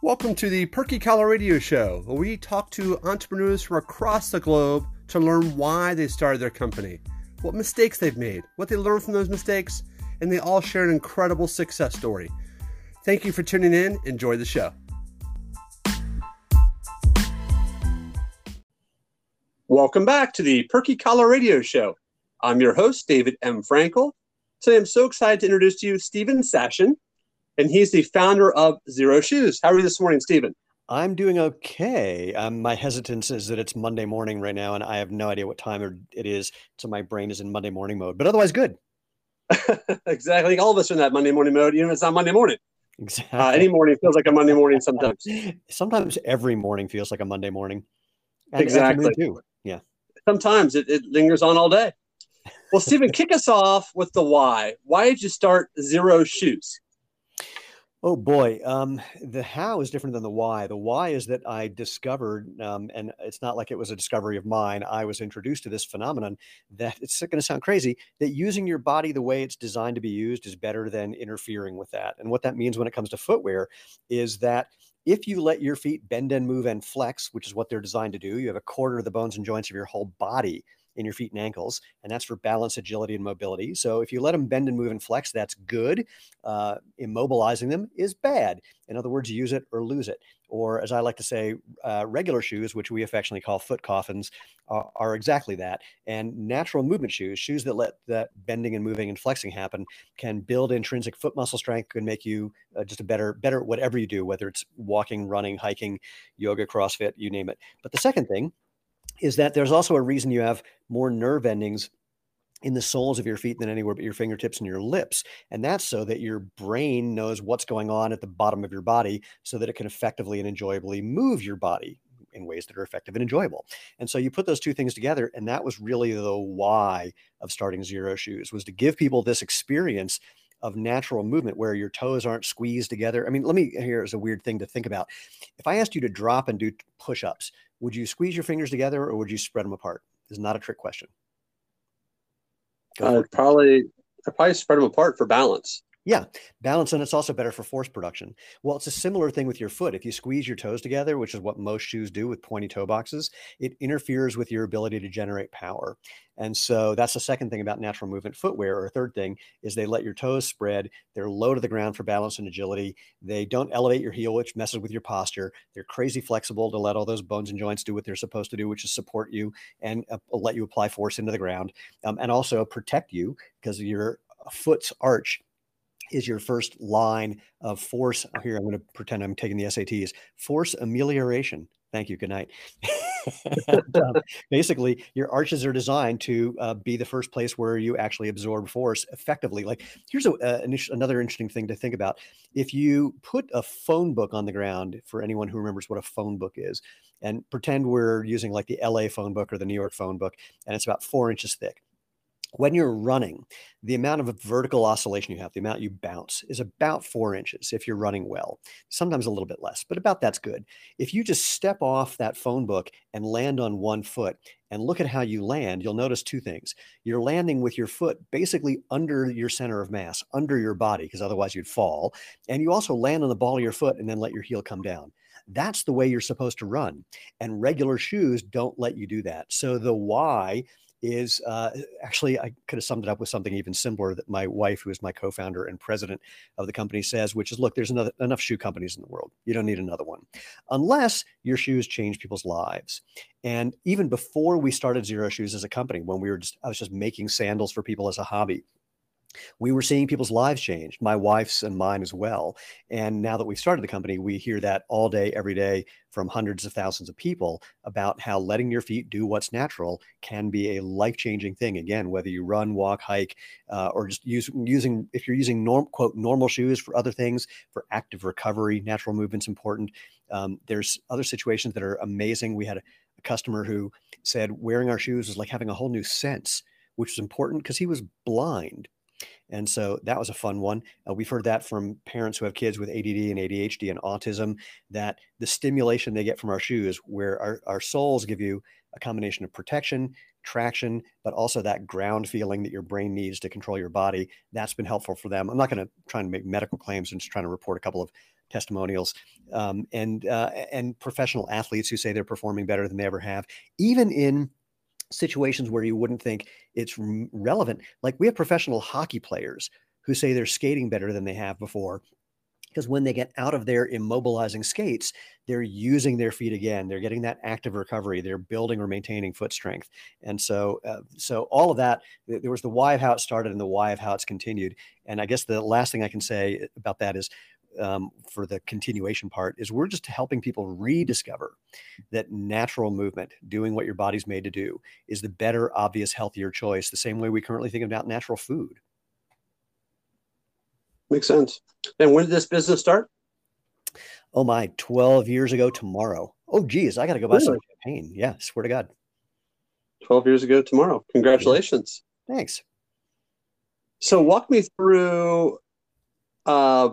Welcome to the Perky Collar Radio Show, where we talk to entrepreneurs from across the globe to learn why they started their company, what mistakes they've made, what they learned from those mistakes, and they all share an incredible success story. Thank you for tuning in. Enjoy the show. Welcome back to the Perky Collar Radio Show. I'm your host, David M. Frankel. Today I'm so excited to introduce to you Stephen Sashen, and he's the founder of Xero Shoes. How are you this morning, Stephen? I'm doing okay. Um, my hesitance is that it's Monday morning right now, and I have no idea what time it is, so my brain is in Monday morning mode. But otherwise, good. exactly. All of us are in that Monday morning mode. You know, it's not Monday morning. Exactly. Uh, any morning feels like a Monday morning sometimes. sometimes every morning feels like a Monday morning. And exactly. Too. Yeah. Sometimes it, it lingers on all day. Well, Stephen, kick us off with the why. Why did you start Xero Shoes? Oh boy, um, the how is different than the why. The why is that I discovered, um, and it's not like it was a discovery of mine. I was introduced to this phenomenon that it's going to sound crazy that using your body the way it's designed to be used is better than interfering with that. And what that means when it comes to footwear is that if you let your feet bend and move and flex, which is what they're designed to do, you have a quarter of the bones and joints of your whole body in your feet and ankles, and that's for balance, agility, and mobility. So if you let them bend and move and flex, that's good. Uh, immobilizing them is bad. In other words, use it or lose it. Or as I like to say, uh, regular shoes, which we affectionately call foot coffins, are, are, exactly that. And natural movement shoes, shoes that let that bending and moving and flexing happen, can build intrinsic foot muscle strength, can make you uh, just a better, better whatever you do, whether it's walking, running, hiking, yoga, CrossFit, you name it. But the second thing is that there's also a reason you have more nerve endings in the soles of your feet than anywhere but your fingertips and your lips. And that's so that your brain knows what's going on at the bottom of your body so that it can effectively and enjoyably move your body in ways that are effective and enjoyable. And so you put those two things together and that was really the why of starting Xero Shoes was to give people this experience of natural movement where your toes aren't squeezed together. I mean, let me here is a weird thing to think about. If I asked you to drop and do push-ups, would you squeeze your fingers together or would you spread them apart? Is not a trick question. Uh, I'd probably I'd probably spread them apart for balance. Yeah, balance, and it's also better for force production. Well, it's a similar thing with your foot. If you squeeze your toes together, which is what most shoes do with pointy toe boxes, it interferes with your ability to generate power. And so that's the second thing about natural movement footwear. Or third thing is they let your toes spread. They're low to the ground for balance and agility. They don't elevate your heel, which messes with your posture. They're crazy flexible to let all those bones and joints do what they're supposed to do, which is support you and uh, let you apply force into the ground, um, and also protect you because your foot's arch is your first line of force. Here, I'm going to pretend I'm taking the SATs. Force amelioration. Thank you. Good night. and, um, basically, your arches are designed to uh, be the first place where you actually absorb force effectively. Like, here's a, uh, another interesting thing to think about. If you put a phone book on the ground, for anyone who remembers what a phone book is, and pretend we're using like the LA phone book or the New York phone book, and it's about four inches thick when you're running, the amount of vertical oscillation you have, the amount you bounce, is about four inches if you're running well. Sometimes a little bit less, but about that's good. If you just step off that phone book and land on one foot and look at how you land, you'll notice two things. You're landing with your foot basically under your center of mass, under your body, because otherwise you'd fall. And you also land on the ball of your foot and then let your heel come down. That's the way you're supposed to run. And regular shoes don't let you do that. So the why is uh, actually I could have summed it up with something even simpler that my wife, who is my co-founder and president of the company, says, which is, look, there's another, enough shoe companies in the world. You don't need another one, unless your shoes change people's lives. And even before we started Xero Shoes as a company, when we were just, I was just making sandals for people as a hobby we were seeing people's lives change, my wife's and mine as well. And now that we've started the company, we hear that all day, every day from hundreds of thousands of people about how letting your feet do what's natural can be a life changing thing. Again, whether you run, walk, hike, uh, or just use, using, if you're using norm, quote, normal shoes for other things, for active recovery, natural movement's important. Um, there's other situations that are amazing. We had a, a customer who said wearing our shoes was like having a whole new sense, which was important because he was blind and so that was a fun one. Uh, we've heard that from parents who have kids with ADD and ADHD and autism that the stimulation they get from our shoes, where our, our soles give you a combination of protection, traction, but also that ground feeling that your brain needs to control your body, that's been helpful for them. I'm not going to try and make medical claims. I'm just trying to report a couple of testimonials um, and uh, and professional athletes who say they're performing better than they ever have, even in situations where you wouldn't think it's relevant. Like we have professional hockey players who say they're skating better than they have before because when they get out of their immobilizing skates, they're using their feet again. They're getting that active recovery. They're building or maintaining foot strength. And so, uh, so all of that, there was the why of how it started and the why of how it's continued. And I guess the last thing I can say about that is um, for the continuation part is we're just helping people rediscover that natural movement, doing what your body's made to do, is the better, obvious, healthier choice, the same way we currently think about natural food. Makes sense. And when did this business start? Oh my, 12 years ago tomorrow. Oh geez, I gotta go buy really? some champagne. Yeah, swear to God. 12 years ago tomorrow. Congratulations. Thanks. So walk me through uh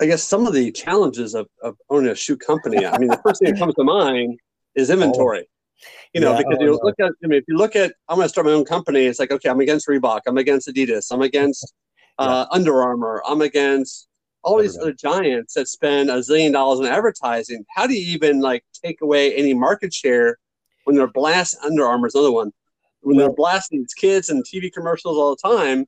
I guess some of the challenges of, of owning a shoe company. I mean, the first thing that comes to mind is inventory. Oh. You know, yeah, because oh, you look at I mean, if you look at I'm gonna start my own company, it's like, okay, I'm against Reebok, I'm against Adidas, I'm against uh, Under Armour. I'm against all these other giants that spend a zillion dollars on advertising. How do you even like take away any market share when they're blasting Under Armour's another one? When they're blasting these kids and TV commercials all the time,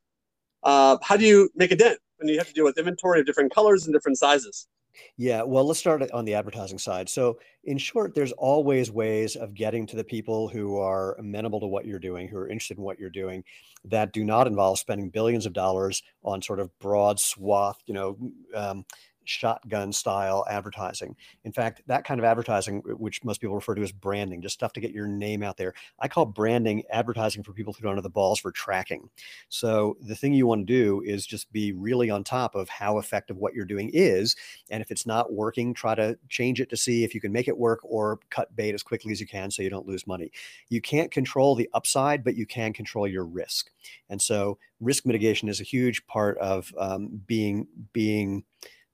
uh, how do you make a dent when you have to deal with inventory of different colors and different sizes? Yeah, well, let's start on the advertising side. So, in short, there's always ways of getting to the people who are amenable to what you're doing, who are interested in what you're doing, that do not involve spending billions of dollars on sort of broad swath, you know, um, shotgun style advertising. In fact, that kind of advertising, which most people refer to as branding, just stuff to get your name out there. I call branding advertising for people who don't have the balls for tracking. So the thing you want to do is just be really on top of how effective what you're doing is. And if it's not working, try to change it to see if you can make it work or cut bait as quickly as you can so you don't lose money. You can't control the upside, but you can control your risk. And so risk mitigation is a huge part of um, being being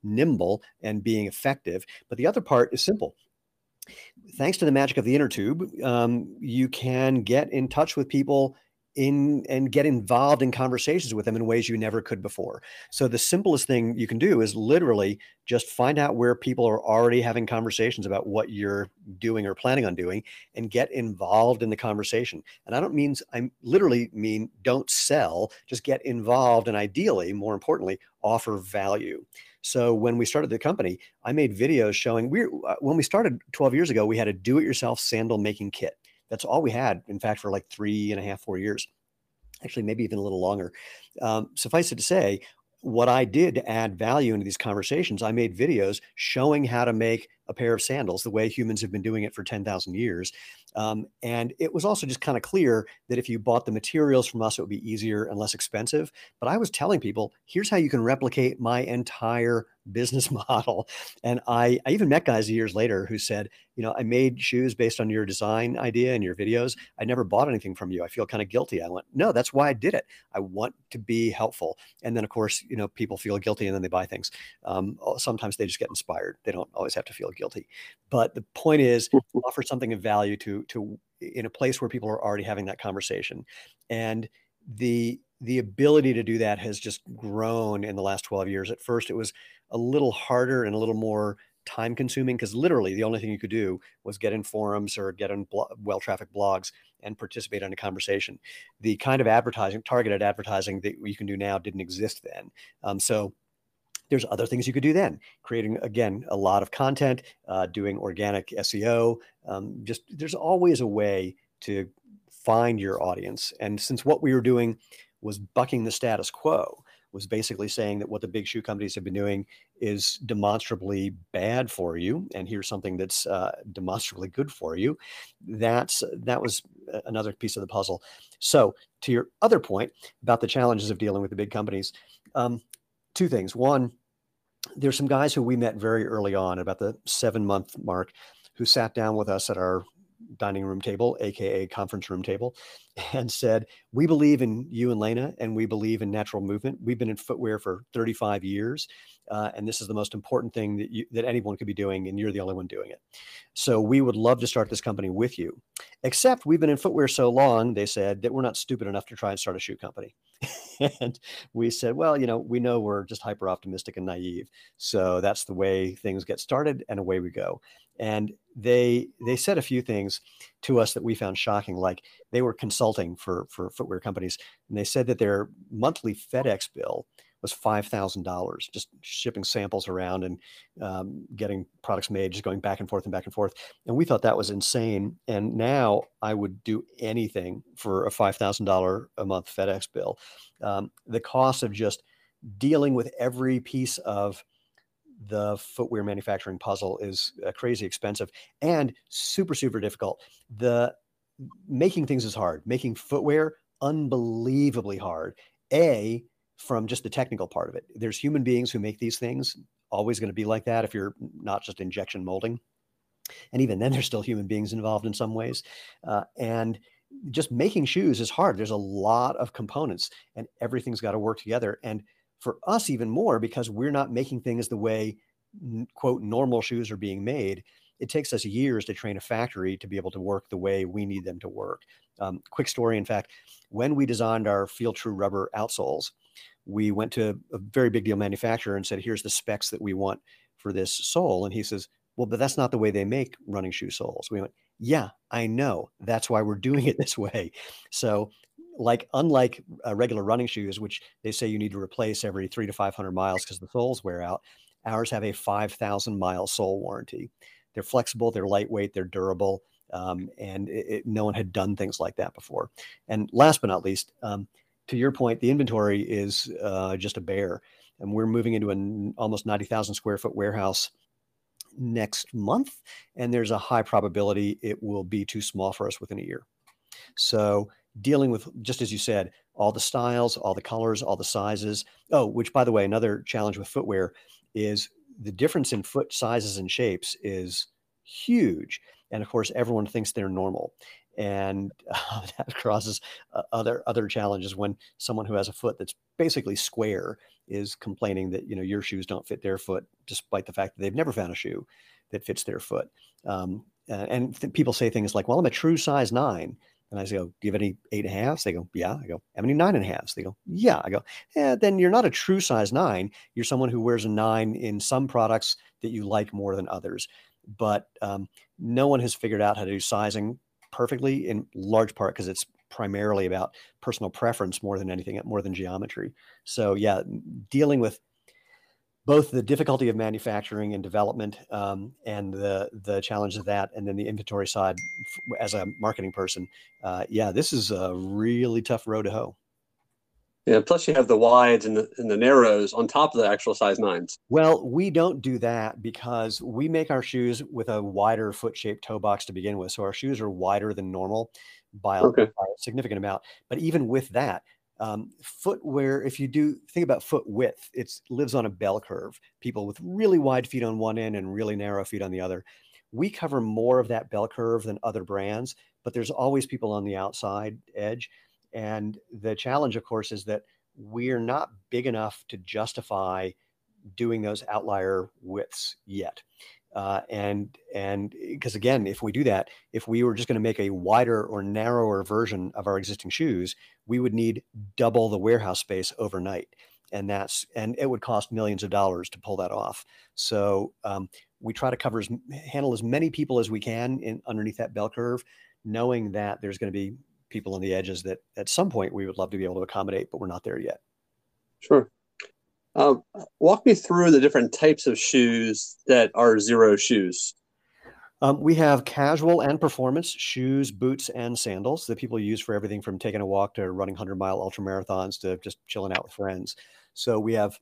nimble and being effective. But the other part is simple. Thanks to the magic of the inner tube, um, you can get in touch with people in and get involved in conversations with them in ways you never could before. So the simplest thing you can do is literally just find out where people are already having conversations about what you're doing or planning on doing and get involved in the conversation. And I don't mean I literally mean don't sell, just get involved and ideally, more importantly, offer value. So when we started the company, I made videos showing we uh, when we started 12 years ago, we had a do-it-yourself sandal making kit. That's all we had, in fact, for like three and a half, four years. Actually, maybe even a little longer. Um, suffice it to say, what I did to add value into these conversations, I made videos showing how to make a pair of sandals the way humans have been doing it for 10,000 years. Um, and it was also just kind of clear that if you bought the materials from us, it would be easier and less expensive. But I was telling people, here's how you can replicate my entire business model. And I, I even met guys years later who said, you know, I made shoes based on your design idea and your videos. I never bought anything from you. I feel kind of guilty. I went, no, that's why I did it. I want to be helpful. And then, of course, you know, people feel guilty and then they buy things. Um, sometimes they just get inspired. They don't always have to feel guilty. But the point is, offer something of value to to in a place where people are already having that conversation, and the the ability to do that has just grown in the last 12 years. At first, it was a little harder and a little more time consuming because literally the only thing you could do was get in forums or get in blo- well trafficked blogs and participate in a conversation. The kind of advertising, targeted advertising that you can do now didn't exist then. Um, so there's other things you could do then. Creating again a lot of content uh, doing organic seo um, just there's always a way to find your audience. And since what we were doing was bucking the status quo was basically saying that what the big shoe companies have been doing is demonstrably bad for you and here's something that's uh, demonstrably good for you that's that was another piece of the puzzle. So to your other point about the challenges of dealing with the big companies um, two things. One, there's some guys who we met very early on, about the seven month mark, who sat down with us at our dining room table, aka conference room table, and said, "We believe in you and Lena, and we believe in natural movement. We've been in footwear for 35 years, uh, and this is the most important thing that you, that anyone could be doing, and you're the only one doing it. So we would love to start this company with you. Except we've been in footwear so long, they said, that we're not stupid enough to try and start a shoe company." and we said, well, you know, we know we're just hyper optimistic and naive. So that's the way things get started and away we go. And they they said a few things to us that we found shocking. Like they were consulting for for footwear companies, and they said that their monthly FedEx bill was five thousand dollars, just shipping samples around and um, getting products made, just going back and forth and back and forth. And we thought that was insane. And now I would do anything for a five thousand dollar a month FedEx bill. Um, the cost of just dealing with every piece of the footwear manufacturing puzzle is uh, crazy expensive and super super difficult. The making things is hard. Making footwear unbelievably hard. A from just the technical part of it. There's human beings who make these things, always going to be like that if you're not just injection molding. And even then, there's still human beings involved in some ways. Uh, and just making shoes is hard. There's a lot of components, and everything's got to work together. And for us, even more because we're not making things the way, quote, normal shoes are being made. It takes us years to train a factory to be able to work the way we need them to work. Um, quick story, in fact, when we designed our FeelTrue rubber outsoles, we went to a very big deal manufacturer and said, here's the specs that we want for this sole. And he says, well, but that's not the way they make running shoe soles. We went, yeah, I know. That's why we're doing it this way. So, like, unlike uh, regular running shoes, which they say you need to replace every three to 500 miles because the soles wear out, ours have a 5,000 mile sole warranty. They're flexible, they're lightweight, they're durable. Um, and it, it, no one had done things like that before. And last but not least, um, to your point, the inventory is uh, just a bear, and we're moving into an almost ninety thousand square foot warehouse next month, and there's a high probability it will be too small for us within a year. So dealing with just as you said, all the styles, all the colors, all the sizes. Oh, which by the way, another challenge with footwear is the difference in foot sizes and shapes is huge. And of course, everyone thinks they're normal and uh, that causes uh, other other challenges when someone who has a foot that's basically square is complaining that you know your shoes don't fit their foot despite the fact that they've never found a shoe that fits their foot um, and th- people say things like well i'm a true size nine and I say, oh, do you have any eight and a halves? They go, yeah. I go, have any nine and a halves? They go, yeah. I go, yeah, then you're not a true size nine. You're someone who wears a nine in some products that you like more than others. But um, no one has figured out how to do sizing perfectly in large part because it's primarily about personal preference more than anything more than geometry. So yeah dealing with both the difficulty of manufacturing and development um, and the the challenge of that and then the inventory side as a marketing person uh, yeah this is a really tough road to hoe yeah, plus you have the wides and the, and the narrows on top of the actual size nines. Well, we don't do that because we make our shoes with a wider foot shaped toe box to begin with. So our shoes are wider than normal by, okay. by a significant amount. But even with that, um, footwear, if you do think about foot width, it lives on a bell curve. People with really wide feet on one end and really narrow feet on the other. We cover more of that bell curve than other brands, but there's always people on the outside edge. And the challenge, of course, is that we're not big enough to justify doing those outlier widths yet. Uh, and and because again, if we do that, if we were just going to make a wider or narrower version of our existing shoes, we would need double the warehouse space overnight, and that's and it would cost millions of dollars to pull that off. So um, we try to cover as handle as many people as we can in underneath that bell curve, knowing that there's going to be people on the edges that at some point we would love to be able to accommodate, but we're not there yet. Sure. Uh, walk me through the different types of shoes that are Xero shoes. Um, we have casual and performance shoes, boots, and sandals that people use for everything from taking a walk to running 100 mile ultra marathons to just chilling out with friends. So we have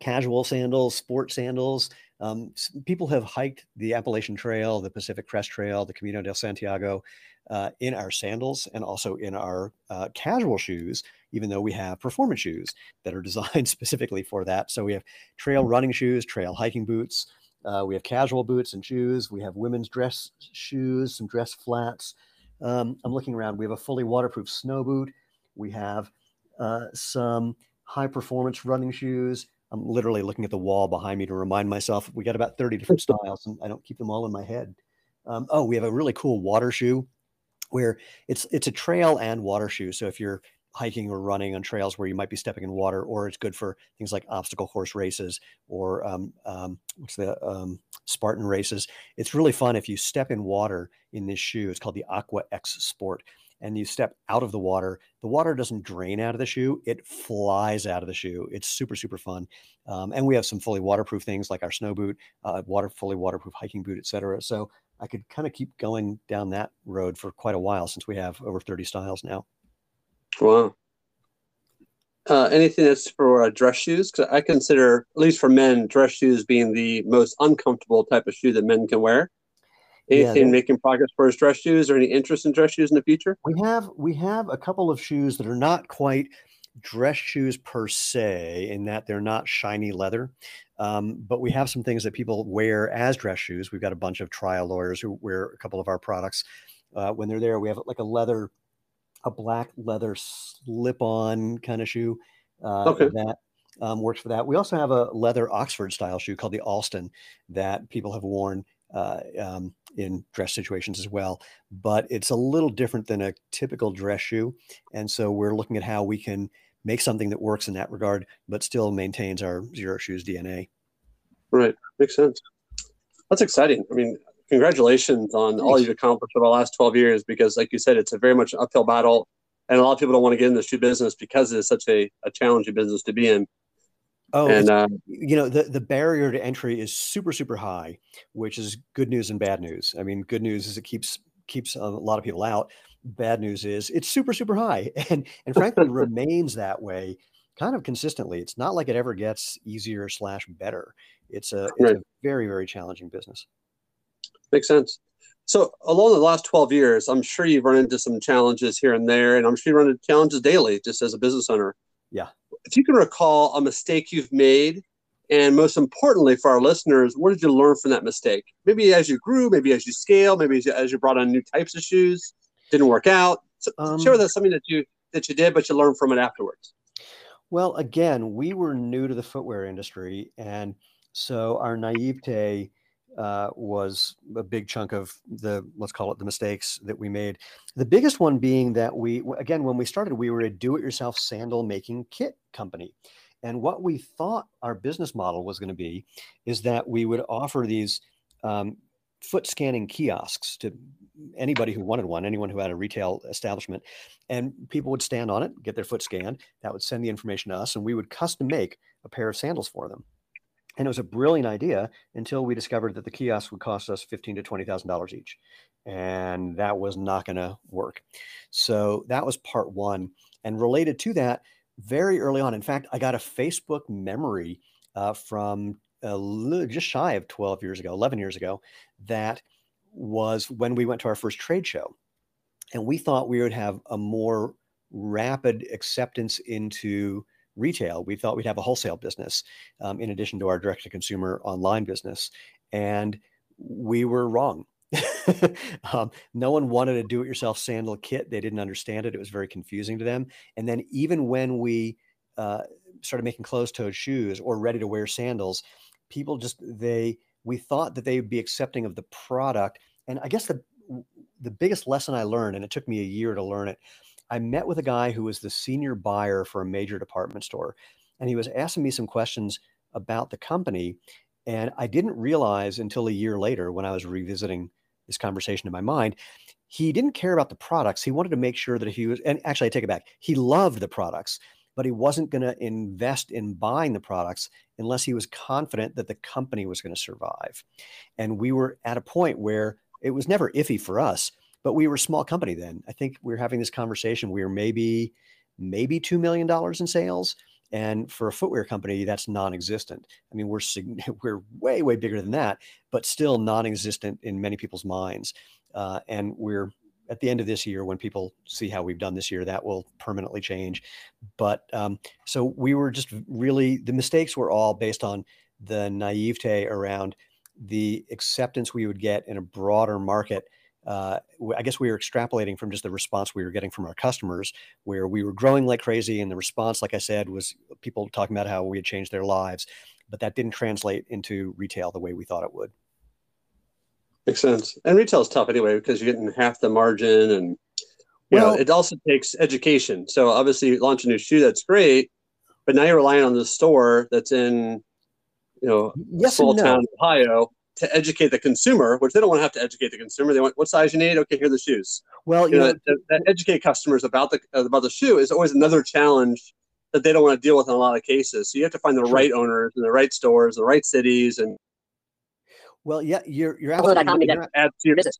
casual sandals, sport sandals. Um, people have hiked the Appalachian Trail, the Pacific Crest Trail, the Camino del Santiago, uh, in our sandals and also in our uh, casual shoes, even though we have performance shoes that are designed specifically for that. So we have trail running shoes, trail hiking boots. Uh, we have casual boots and shoes. We have women's dress shoes, some dress flats. Um, I'm looking around. We have a fully waterproof snow boot. We have uh, some high performance running shoes. I'm literally looking at the wall behind me to remind myself we got about 30 different styles, and I don't keep them all in my head. Um, oh, we have a really cool water shoe where it's it's a trail and water shoe. So if you're hiking or running on trails where you might be stepping in water, or it's good for things like obstacle course races or um, um, what's the um, Spartan races. It's really fun if you step in water in this shoe. It's called the Aqua X Sport. And you step out of the water, the water doesn't drain out of the shoe, it flies out of the shoe. It's super, super fun. Um, and we have some fully waterproof things like our snow boot, uh, water, fully waterproof hiking boot, etc. So I could kind of keep going down that road for quite a while since we have over 30 styles now. Wow. Uh, anything that's for uh, dress shoes? Because I consider, at least for men, dress shoes being the most uncomfortable type of shoe that men can wear. Anything yeah, making progress for his dress shoes, or any interest in dress shoes in the future? We have we have a couple of shoes that are not quite dress shoes per se, in that they're not shiny leather. Um, but we have some things that people wear as dress shoes. We've got a bunch of trial lawyers who wear a couple of our products. Uh, when they're there, we have like a leather a black leather slip-on kind of shoe uh, okay. that um, works for that. We also have a leather Oxford style shoe called the Alston that people have worn uh, um, in dress situations as well. But it's a little different than a typical dress shoe, and so we're looking at how we can make something that works in that regard, but still maintains our Xero shoes DNA. Right, makes sense. That's exciting. I mean, congratulations on Thanks. all you've accomplished over the last 12 years because like you said it's a very much an uphill battle and a lot of people don't want to get in the shoe business because it is such a, a challenging business to be in oh and uh, you know the, the barrier to entry is super super high which is good news and bad news i mean good news is it keeps keeps a lot of people out bad news is it's super super high and and frankly remains that way kind of consistently it's not like it ever gets easier slash better it's a, it's right. a very very challenging business Makes sense. So, along the last 12 years, I'm sure you've run into some challenges here and there, and I'm sure you run into challenges daily just as a business owner. Yeah. If you can recall a mistake you've made, and most importantly for our listeners, what did you learn from that mistake? Maybe as you grew, maybe as you scale, maybe as you, as you brought on new types of shoes, didn't work out. So um, share with us something that you that you did, but you learned from it afterwards. Well, again, we were new to the footwear industry, and so our naivete uh, was a big chunk of the let's call it the mistakes that we made. The biggest one being that we again when we started we were a do-it-yourself sandal making kit company. And what we thought our business model was going to be is that we would offer these um, foot scanning kiosks to anybody who wanted one, anyone who had a retail establishment, and people would stand on it, get their foot scanned. That would send the information to us, and we would custom make a pair of sandals for them. And it was a brilliant idea until we discovered that the kiosk would cost us fifteen to twenty thousand dollars each, and that was not going to work. So that was part one. And related to that, very early on, in fact, I got a Facebook memory uh, from just shy of twelve years ago, eleven years ago, that was when we went to our first trade show, and we thought we would have a more rapid acceptance into retail. We thought we'd have a wholesale business um, in addition to our direct to consumer online business. And we were wrong. um, no one wanted a do it yourself sandal kit. They didn't understand it. It was very confusing to them. And then, even when we uh, started making closed toed shoes or ready to wear sandals, people just, they, we thought that they would be accepting of the product. And I guess the, the biggest lesson I learned, and it took me a year to learn it, I met with a guy who was the senior buyer for a major department store, and he was asking me some questions about the company. And I didn't realize until a year later when I was revisiting this conversation in my mind, he didn't care about the products. He wanted to make sure that he was, and actually, I take it back, he loved the products, but he wasn't going to invest in buying the products unless he was confident that the company was going to survive. And we were at a point where it was never iffy for us but we were a small company then. I think we were having this conversation. We were maybe maybe two million dollars in sales, and for a footwear company, that's non-existent. I mean, we're we're way way bigger than that, but still non-existent in many people's minds. Uh, and we're at the end of this year, when people see how we've done this year, that will permanently change. But um, so we were just really the mistakes were all based on the naivete around the acceptance we would get in a broader market uh, I guess we were extrapolating from just the response we were getting from our customers, where we were growing like crazy, and the response, like I said, was people talking about how we had changed their lives, but that didn't translate into retail the way we thought it would. Makes sense. And retail is tough anyway because you're getting half the margin, and You well, know, it also takes education. So obviously, launch a new shoe that's great, but now you're relying on the store that's in, you know, yes small no. town Ohio to educate the consumer, which they don't want to have to educate the consumer. They want what size you need. Okay, here are the shoes. Well, you, you know, know that, educate customers about the about the shoe is always another challenge that they don't want to deal with in a lot of cases. So you have to find the right owners and the right stores, the right cities, and well, yeah, you're you're absolutely you're, add to your business.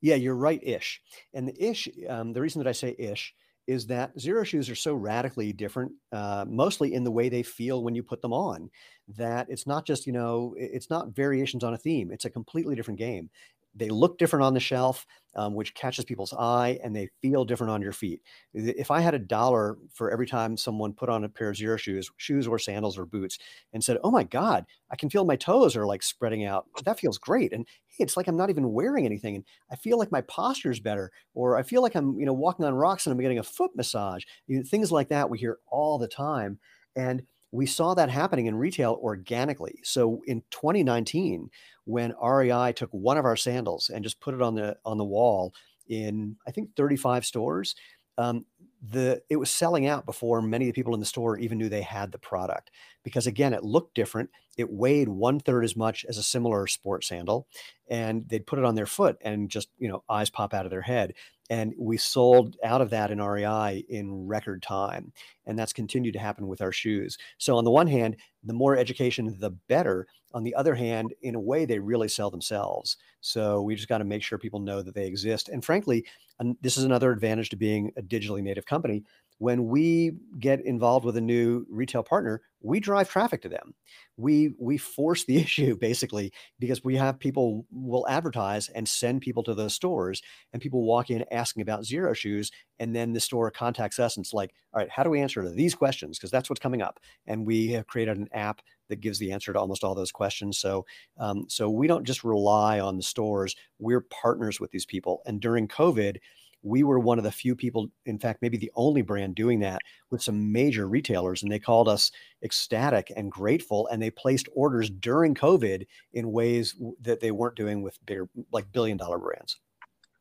Yeah, you're right, ish. And the ish, um, the reason that I say ish is that Xero shoes are so radically different, uh, mostly in the way they feel when you put them on, that it's not just, you know, it's not variations on a theme. It's a completely different game they look different on the shelf, um, which catches people's eye, and they feel different on your feet. If I had a dollar for every time someone put on a pair of Xero shoes, shoes or sandals or boots, and said, "Oh my God, I can feel my toes are like spreading out. That feels great." And hey, it's like I'm not even wearing anything, and I feel like my posture is better, or I feel like I'm, you know, walking on rocks and I'm getting a foot massage. You know, things like that we hear all the time, and we saw that happening in retail organically. So in 2019, when REI took one of our sandals and just put it on the on the wall in I think 35 stores, um, the it was selling out before many of the people in the store even knew they had the product because again it looked different it weighed one third as much as a similar sport sandal and they'd put it on their foot and just you know eyes pop out of their head and we sold out of that in REI in record time. And that's continued to happen with our shoes. So, on the one hand, the more education, the better. On the other hand, in a way, they really sell themselves. So, we just got to make sure people know that they exist. And frankly, and this is another advantage to being a digitally native company when we get involved with a new retail partner, we drive traffic to them. We we force the issue basically because we have people will advertise and send people to those stores, and people walk in asking about Xero shoes, and then the store contacts us and it's like, all right, how do we answer these questions? Because that's what's coming up, and we have created an app that gives the answer to almost all those questions. So um, so we don't just rely on the stores; we're partners with these people. And during COVID we were one of the few people, in fact, maybe the only brand doing that with some major retailers. And they called us ecstatic and grateful. And they placed orders during COVID in ways that they weren't doing with bigger, like billion dollar brands.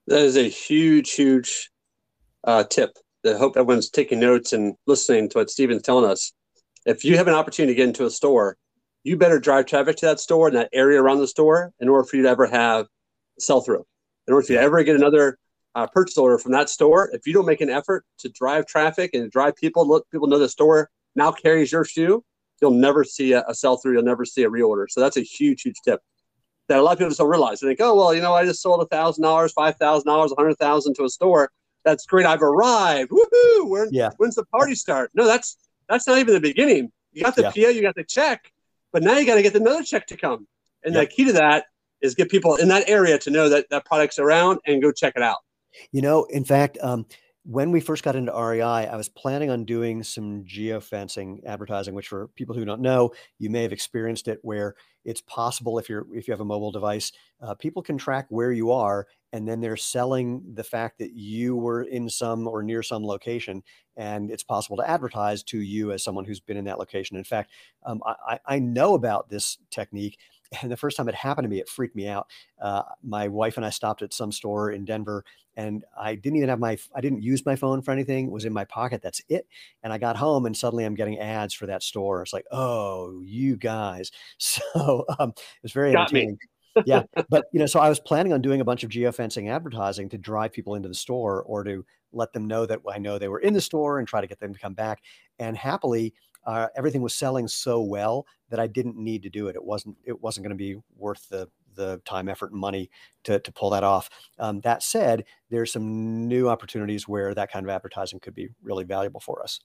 That is a huge, huge uh, tip. I hope everyone's taking notes and listening to what Steven's telling us. If you have an opportunity to get into a store, you better drive traffic to that store and that area around the store in order for you to ever have sell through. In order for you to ever get another uh, purchase order from that store, if you don't make an effort to drive traffic and drive people, let people know the store now carries your shoe, you'll never see a, a sell through. You'll never see a reorder. So that's a huge, huge tip that a lot of people just don't realize. They think, oh, well, you know, I just sold a thousand dollars, five thousand dollars, a hundred thousand to a store. That's great. I've arrived. Woohoo! When, yeah. When's the party start? No, that's that's not even the beginning. You got the yeah. PO, you got the check, but now you got to get another check to come. And the key to that is get people in that area to know that that product's around and go check it out. You know, in fact, um, when we first got into REI, I was planning on doing some geofencing advertising, which for people who don't know, you may have experienced it where it's possible if you're if you have a mobile device, uh, people can track where you are, and then they're selling the fact that you were in some or near some location, and it's possible to advertise to you as someone who's been in that location. In fact, um, I, I know about this technique and the first time it happened to me, it freaked me out. Uh, my wife and I stopped at some store in Denver, and I didn't even have my, I didn't use my phone for anything. It was in my pocket. That's it. And I got home, and suddenly I'm getting ads for that store. It's like, oh, you guys. So um, it was very got entertaining. yeah, but you know, so I was planning on doing a bunch of geofencing advertising to drive people into the store or to let them know that I know they were in the store and try to get them to come back. And happily, uh, everything was selling so well that I didn't need to do it. It wasn't it wasn't going to be worth the the time, effort, and money to, to pull that off. Um, that said, there's some new opportunities where that kind of advertising could be really valuable for us.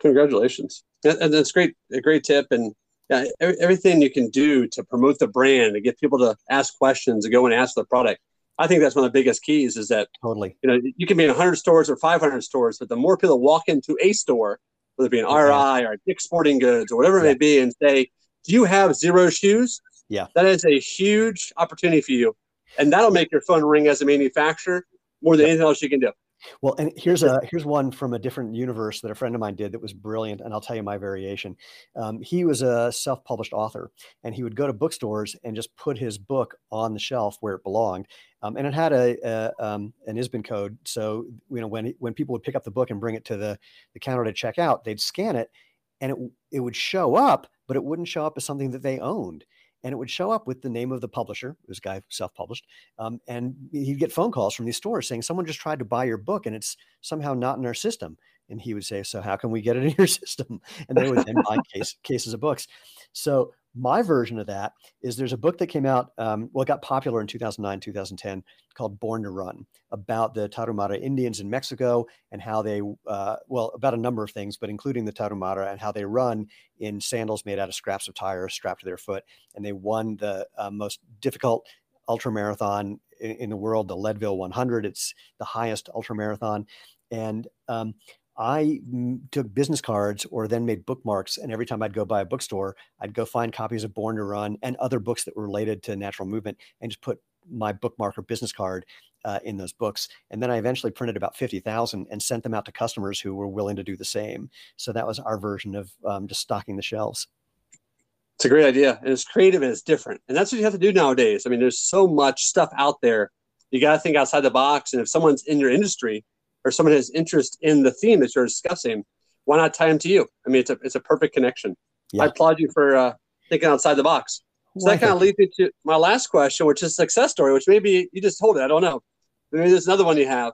Congratulations, and that's great. A great tip, and yeah, everything you can do to promote the brand and get people to ask questions and go and ask the product. I think that's one of the biggest keys. Is that totally you know you can be in 100 stores or 500 stores, but the more people walk into a store whether it be an REI or Dick Sporting Goods or whatever it may be, and say, "Do you have Xero shoes?" Yeah, that is a huge opportunity for you, and that'll make your phone ring as a manufacturer more than anything else you can do. Well, and here's a here's one from a different universe that a friend of mine did that was brilliant, and I'll tell you my variation. Um, he was a self-published author, and he would go to bookstores and just put his book on the shelf where it belonged, um, and it had a, a um, an ISBN code. So you know when when people would pick up the book and bring it to the the counter to check out, they'd scan it, and it it would show up, but it wouldn't show up as something that they owned and it would show up with the name of the publisher. This guy self-published, um, and he'd get phone calls from these stores saying someone just tried to buy your book and it's somehow not in our system. And he would say, "So how can we get it in your system?" And they would then buy case, cases of books. So my version of that is there's a book that came out, um, well, it got popular in 2009, 2010, called Born to Run, about the Tarahumara Indians in Mexico and how they, uh, well, about a number of things, but including the Tarahumara and how they run in sandals made out of scraps of tires strapped to their foot. And they won the uh, most difficult ultra marathon in, in, the world, the Leadville 100. It's the highest ultra marathon. And um, I took business cards or then made bookmarks. And every time I'd go by a bookstore, I'd go find copies of Born to Run and other books that were related to natural movement and just put my bookmark or business card uh, in those books. And then I eventually printed about 50,000 and sent them out to customers who were willing to do the same. So that was our version of um, just stocking the shelves. It's a great idea. And it's creative and it's different. And that's what you have to do nowadays. I mean, there's so much stuff out there. You got to think outside the box. And if someone's in your industry, or someone has interest in the theme that you're discussing, why not tie them to you? I mean, it's a it's a perfect connection. Yeah. I applaud you for uh, thinking outside the box. So that kind of leads me to my last question, which is success story, which maybe you just told it. I don't know. Maybe there's another one you have.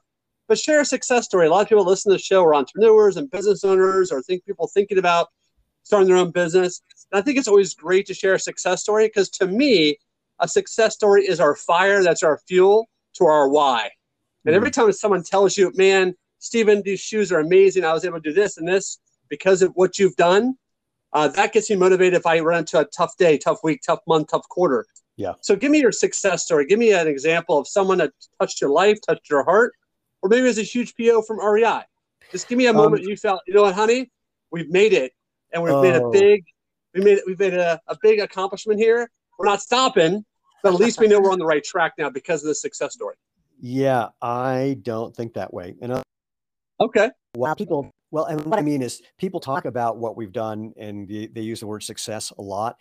But share a success story. A lot of people listen to the show are entrepreneurs and business owners or think people thinking about starting their own business. And I think it's always great to share a success story because to me, a success story is our fire, that's our fuel to our why. And every mm-hmm. time someone tells you, man, Stephen, these shoes are amazing. I was able to do this and this because of what you've done. Uh, that gets me motivated if I run into a tough day, tough week, tough month, tough quarter. Yeah. So give me your success story. Give me an example of someone that touched your life, touched your heart, or maybe it's a huge PO from REI. Just give me a um, moment um, you felt, you know what, honey, we've made it, and we've made a oh. big, we made it, we've made a, a big accomplishment here. We're not stopping, but at least we know we're on the right track now because of the success story. Yeah, I don't think that way. And uh, okay, well, people. Well, and what I mean is, people talk about what we've done, and they, they use the word success a lot.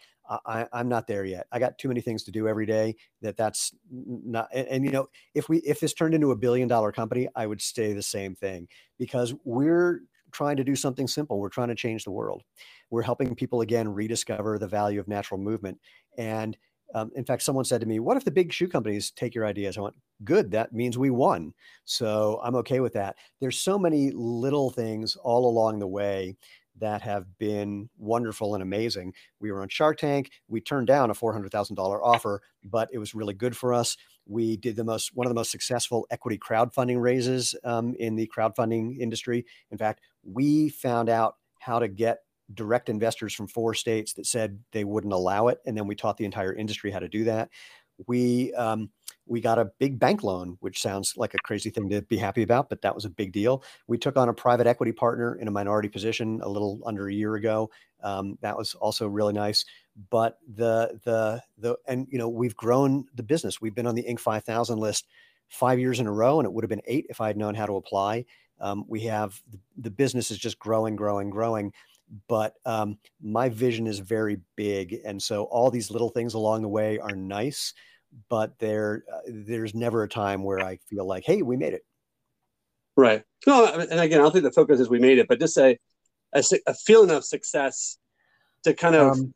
I, am not there yet. I got too many things to do every day. That that's not. And, and, you know, if we if this turned into a billion dollar company, I would stay the same thing because we're trying to do something simple. We're trying to change the world. We're helping people again rediscover the value of natural movement. And um, in fact, someone said to me, "What if the big shoe companies take your ideas?" I went, "Good. That means we won." So I'm okay with that. There's so many little things all along the way that have been wonderful and amazing. We were on Shark Tank. We turned down a $400,000 offer, but it was really good for us. We did the most one of the most successful equity crowdfunding raises um, in the crowdfunding industry. In fact, we found out how to get direct investors from four states that said they wouldn't allow it, and then we taught the entire industry how to do that. We um, we got a big bank loan, which sounds like a crazy thing to be happy about, but that was a big deal. We took on a private equity partner in a minority position a little under a year ago. Um, that was also really nice. But the the the and you know we've grown the business. We've been on the Inc. 5000 list five years in a row, and it would have been eight if I had known how to apply. Um, we have the business is just growing, growing, growing but um, my vision is very big and so all these little things along the way are nice but there uh, there's never a time where i feel like hey we made it. Right. No and again i don't think the focus is we made it but just a a, a feeling of success to kind of um,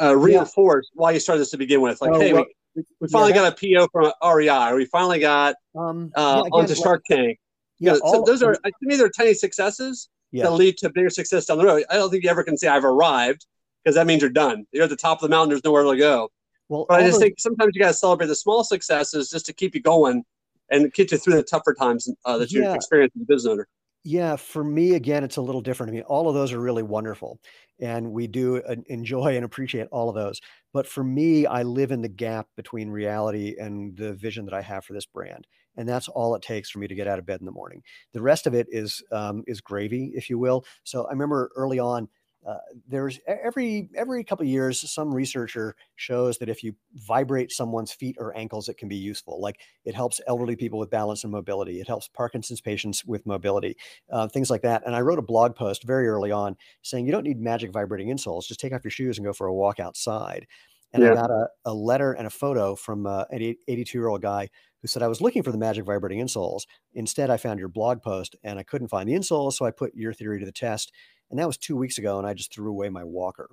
uh, reinforce yeah. why you started this to begin with. Like oh, hey well, we, we finally yeah, got a po from rei or we finally got um, uh, yeah, again, onto shark tank. Yeah, all, so those are to me they're tiny successes yeah. that lead to bigger success down the road. I don't think you ever can say I've arrived because that means you're done. You're at the top of the mountain. There's nowhere to go. Well, but I just think sometimes you got to celebrate the small successes just to keep you going and get you through the tougher times uh, that you yeah. experience as a business owner. Yeah, for me, again, it's a little different. I mean, all of those are really wonderful, and we do uh, enjoy and appreciate all of those. But for me, I live in the gap between reality and the vision that I have for this brand and that's all it takes for me to get out of bed in the morning. The rest of it is um, is gravy, if you will. So I remember early on, uh, there's every every couple of years some researcher shows that if you vibrate someone's feet or ankles it can be useful like it helps elderly people with balance and mobility it helps parkinson's patients with mobility uh, things like that and i wrote a blog post very early on saying you don't need magic vibrating insoles just take off your shoes and go for a walk outside and yeah. i got a, a letter and a photo from uh, an 82 year old guy who said I was looking for the magic vibrating insoles. Instead, I found your blog post and I couldn't find the insoles, so I put your theory to the test. And that was two weeks ago, and I just threw away my walker.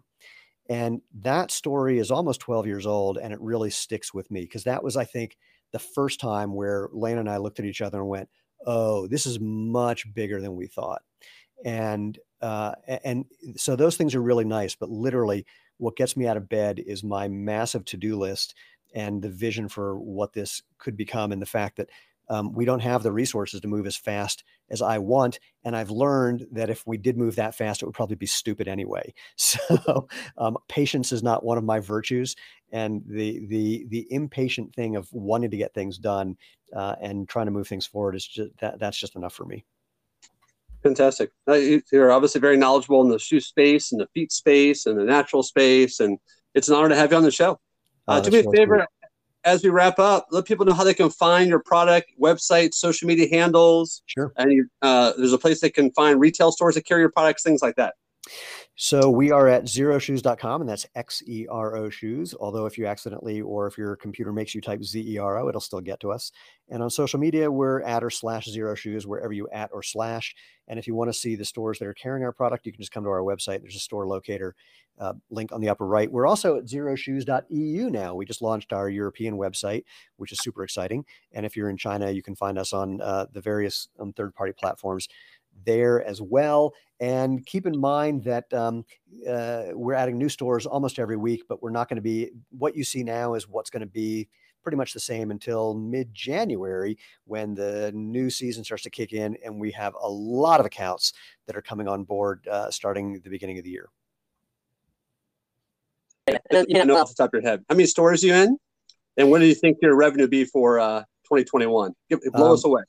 And that story is almost 12 years old, and it really sticks with me because that was, I think, the first time where Lane and I looked at each other and went, "Oh, this is much bigger than we thought." And uh, and so those things are really nice, but literally, what gets me out of bed is my massive to-do list and the vision for what this could become and the fact that um, we don't have the resources to move as fast as I want. And I've learned that if we did move that fast, it would probably be stupid anyway. So um, patience is not one of my virtues, and the the the impatient thing of wanting to get things done uh, and trying to move things forward is just that that's just enough for me. Fantastic. You're obviously very knowledgeable in the shoe space and the feet space and the natural space, and it's an honor to have you on the show. Uh, oh, do me a favor as we wrap up. Let people know how they can find your product, website, social media handles. Sure. And you, uh, there's a place they can find retail stores that carry your products, things like that. So we are at xeroshoes.com, and that's X E R O shoes. Although if you accidentally or if your computer makes you type Z E R O, it'll still get to us. And on social media, we're at or slash xero shoes, wherever you at or slash. And if you want to see the stores that are carrying our product, you can just come to our website. There's a store locator uh, link on the upper right. We're also at xeroshoes.eu now. We just launched our European website, which is super exciting. And if you're in China, you can find us on uh, the various um, third party platforms there as well. And keep in mind that um, uh, we're adding new stores almost every week, but we're not going to be what you see now is what's going to be pretty much the same until mid January when the new season starts to kick in. And we have a lot of accounts that are coming on board uh, starting the beginning of the year. You know off the top of your head, how many stores are you in? And what do you think your revenue be for uh, 2021? Blow um, us away.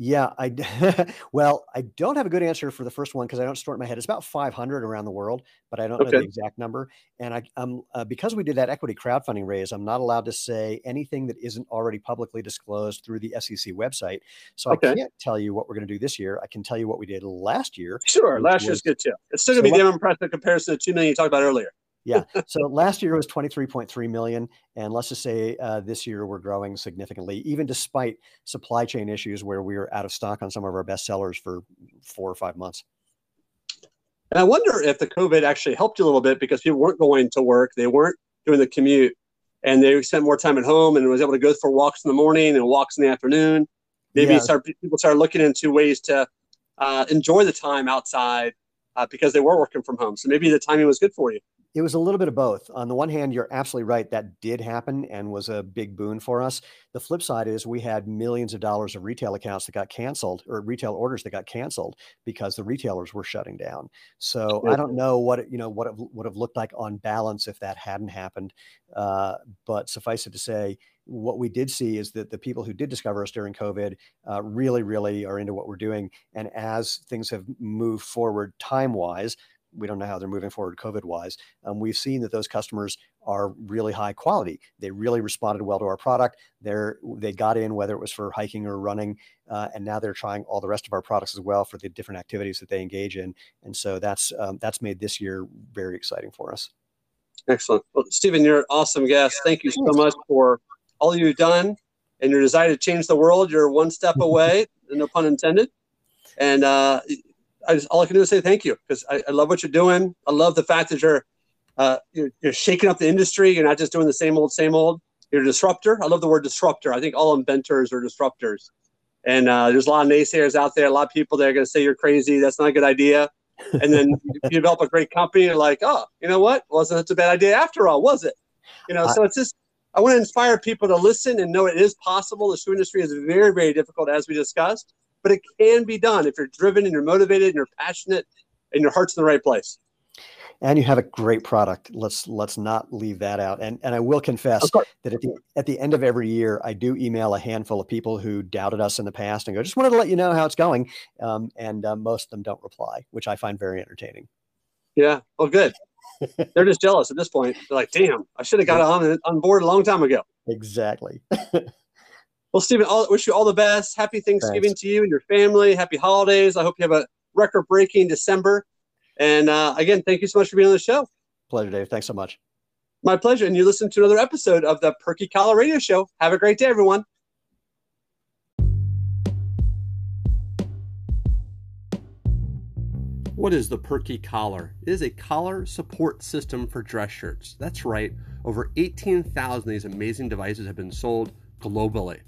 Yeah, I well, I don't have a good answer for the first one because I don't store it in my head. It's about 500 around the world, but I don't okay. know the exact number. And I, um, uh, because we did that equity crowdfunding raise, I'm not allowed to say anything that isn't already publicly disclosed through the SEC website. So okay. I can't tell you what we're going to do this year. I can tell you what we did last year. Sure, last was, year's good too. It's still going to so be damn impressive in comparison to two million you talked about earlier yeah. So last year was 23.3 million. And let's just say uh, this year we're growing significantly, even despite supply chain issues where we were out of stock on some of our best sellers for four or five months. And I wonder if the COVID actually helped you a little bit because people weren't going to work, they weren't doing the commute, and they spent more time at home and was able to go for walks in the morning and walks in the afternoon. Maybe yeah. start, people started looking into ways to uh, enjoy the time outside uh, because they were working from home. So maybe the timing was good for you. It was a little bit of both. On the one hand, you're absolutely right. That did happen and was a big boon for us. The flip side is we had millions of dollars of retail accounts that got canceled or retail orders that got canceled because the retailers were shutting down. So I don't know what it, you know what it would have looked like on balance if that hadn't happened. Uh, but suffice it to say, what we did see is that the people who did discover us during COVID uh, really, really are into what we're doing. And as things have moved forward time wise, we don't know how they're moving forward COVID wise. Um, we've seen that those customers are really high quality. They really responded well to our product. They're they got in whether it was for hiking or running, uh, and now they're trying all the rest of our products as well for the different activities that they engage in. And so that's um, that's made this year very exciting for us. Excellent. Well, Stephen, you're an awesome guest. Thank you so much for all you've done and your desire to change the world. You're one step away, no pun intended. And uh, I just, all I can do is say thank you because I, I, love what you're doing. I love the fact that you're, uh, you're, you're shaking up the industry. You're not just doing the same old, same old. You're a disruptor. I love the word disruptor. I think all inventors are disruptors. And uh, there's a lot of naysayers out there. A lot of people that are going to say you're crazy. That's not a good idea. And then you develop a great company. You're like, oh, you know what? Wasn't such a bad idea after all, was it? You know, so it's just I want to inspire people to listen and know it is possible. The shoe industry is very, very difficult, as we discussed but it can be done if you're driven and you're motivated and you're passionate and your heart's in the right place and you have a great product. Let's let's not leave that out. And and I will confess that at the at the end of every year, I do email a handful of people who doubted us in the past and go, just wanted to let you know how it's going. Um, and uh, most of them don't reply, which I find very entertaining. Yeah. Well, good. They're just jealous at this point. They're like, damn, I should have got on on board a long time ago. Exactly. well, Stephen, all, wish you all the best. Happy Thanksgiving Thanks. to you and your family. Happy holidays. I hope you have a record breaking December. And uh, again, thank you so much for being on the show. Pleasure, Dave. Thanks so much. My pleasure. And you listen to another episode of the Perky Collar Radio Show. Have a great day, everyone. What is the Perky Collar? It is a collar support system for dress shirts. That's right, over 18,000 of these amazing devices have been sold globally.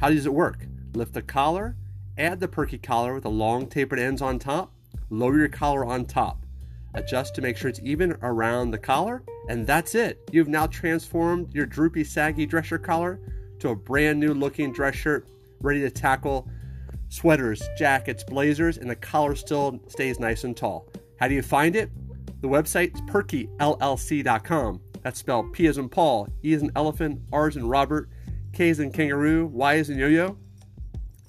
How does it work? Lift the collar, add the Perky collar with the long tapered ends on top, lower your collar on top, adjust to make sure it's even around the collar, and that's it. You've now transformed your droopy, saggy dress shirt collar to a brand new looking dress shirt ready to tackle sweaters, jackets, blazers, and the collar still stays nice and tall. How do you find it? The website is perkyllc.com. That's spelled P as in Paul, E as in elephant, R as in Robert, K as in kangaroo, Y as in yo-yo,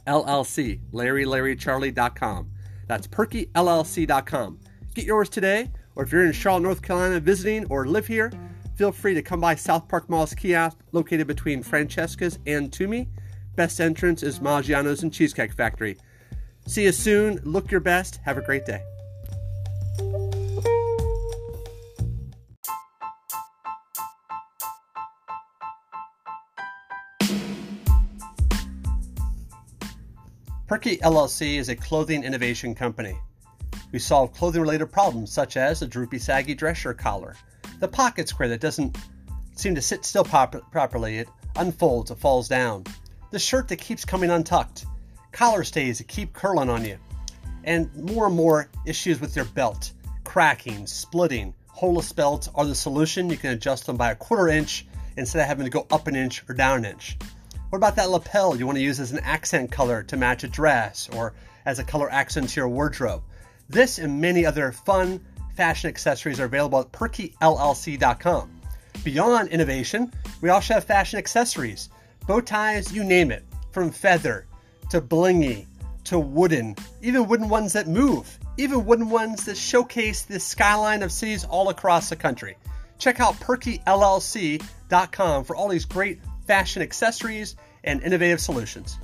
LLC, Larry Larry That's perkyllc.com. Get yours today, or if you're in Charlotte, North Carolina visiting or live here, feel free to come by South Park Mall's kiosk located between Francesca's and Tumi Best entrance is Maggiano's and Cheesecake Factory. See you soon. Look your best. Have a great day. Perky LLC is a clothing innovation company. We solve clothing related problems such as the droopy, saggy dress shirt collar, the pocket square that doesn't seem to sit still pop- properly, it unfolds, it falls down the shirt that keeps coming untucked, collar stays that keep curling on you, and more and more issues with your belt, cracking, splitting. Holeless belts are the solution. You can adjust them by a quarter inch instead of having to go up an inch or down an inch. What about that lapel you want to use as an accent color to match a dress or as a color accent to your wardrobe? This and many other fun fashion accessories are available at perkyllc.com. Beyond innovation, we also have fashion accessories bow ties, you name it, from feather to blingy to wooden, even wooden ones that move, even wooden ones that showcase the skyline of cities all across the country. Check out perkyllc.com for all these great fashion accessories and innovative solutions.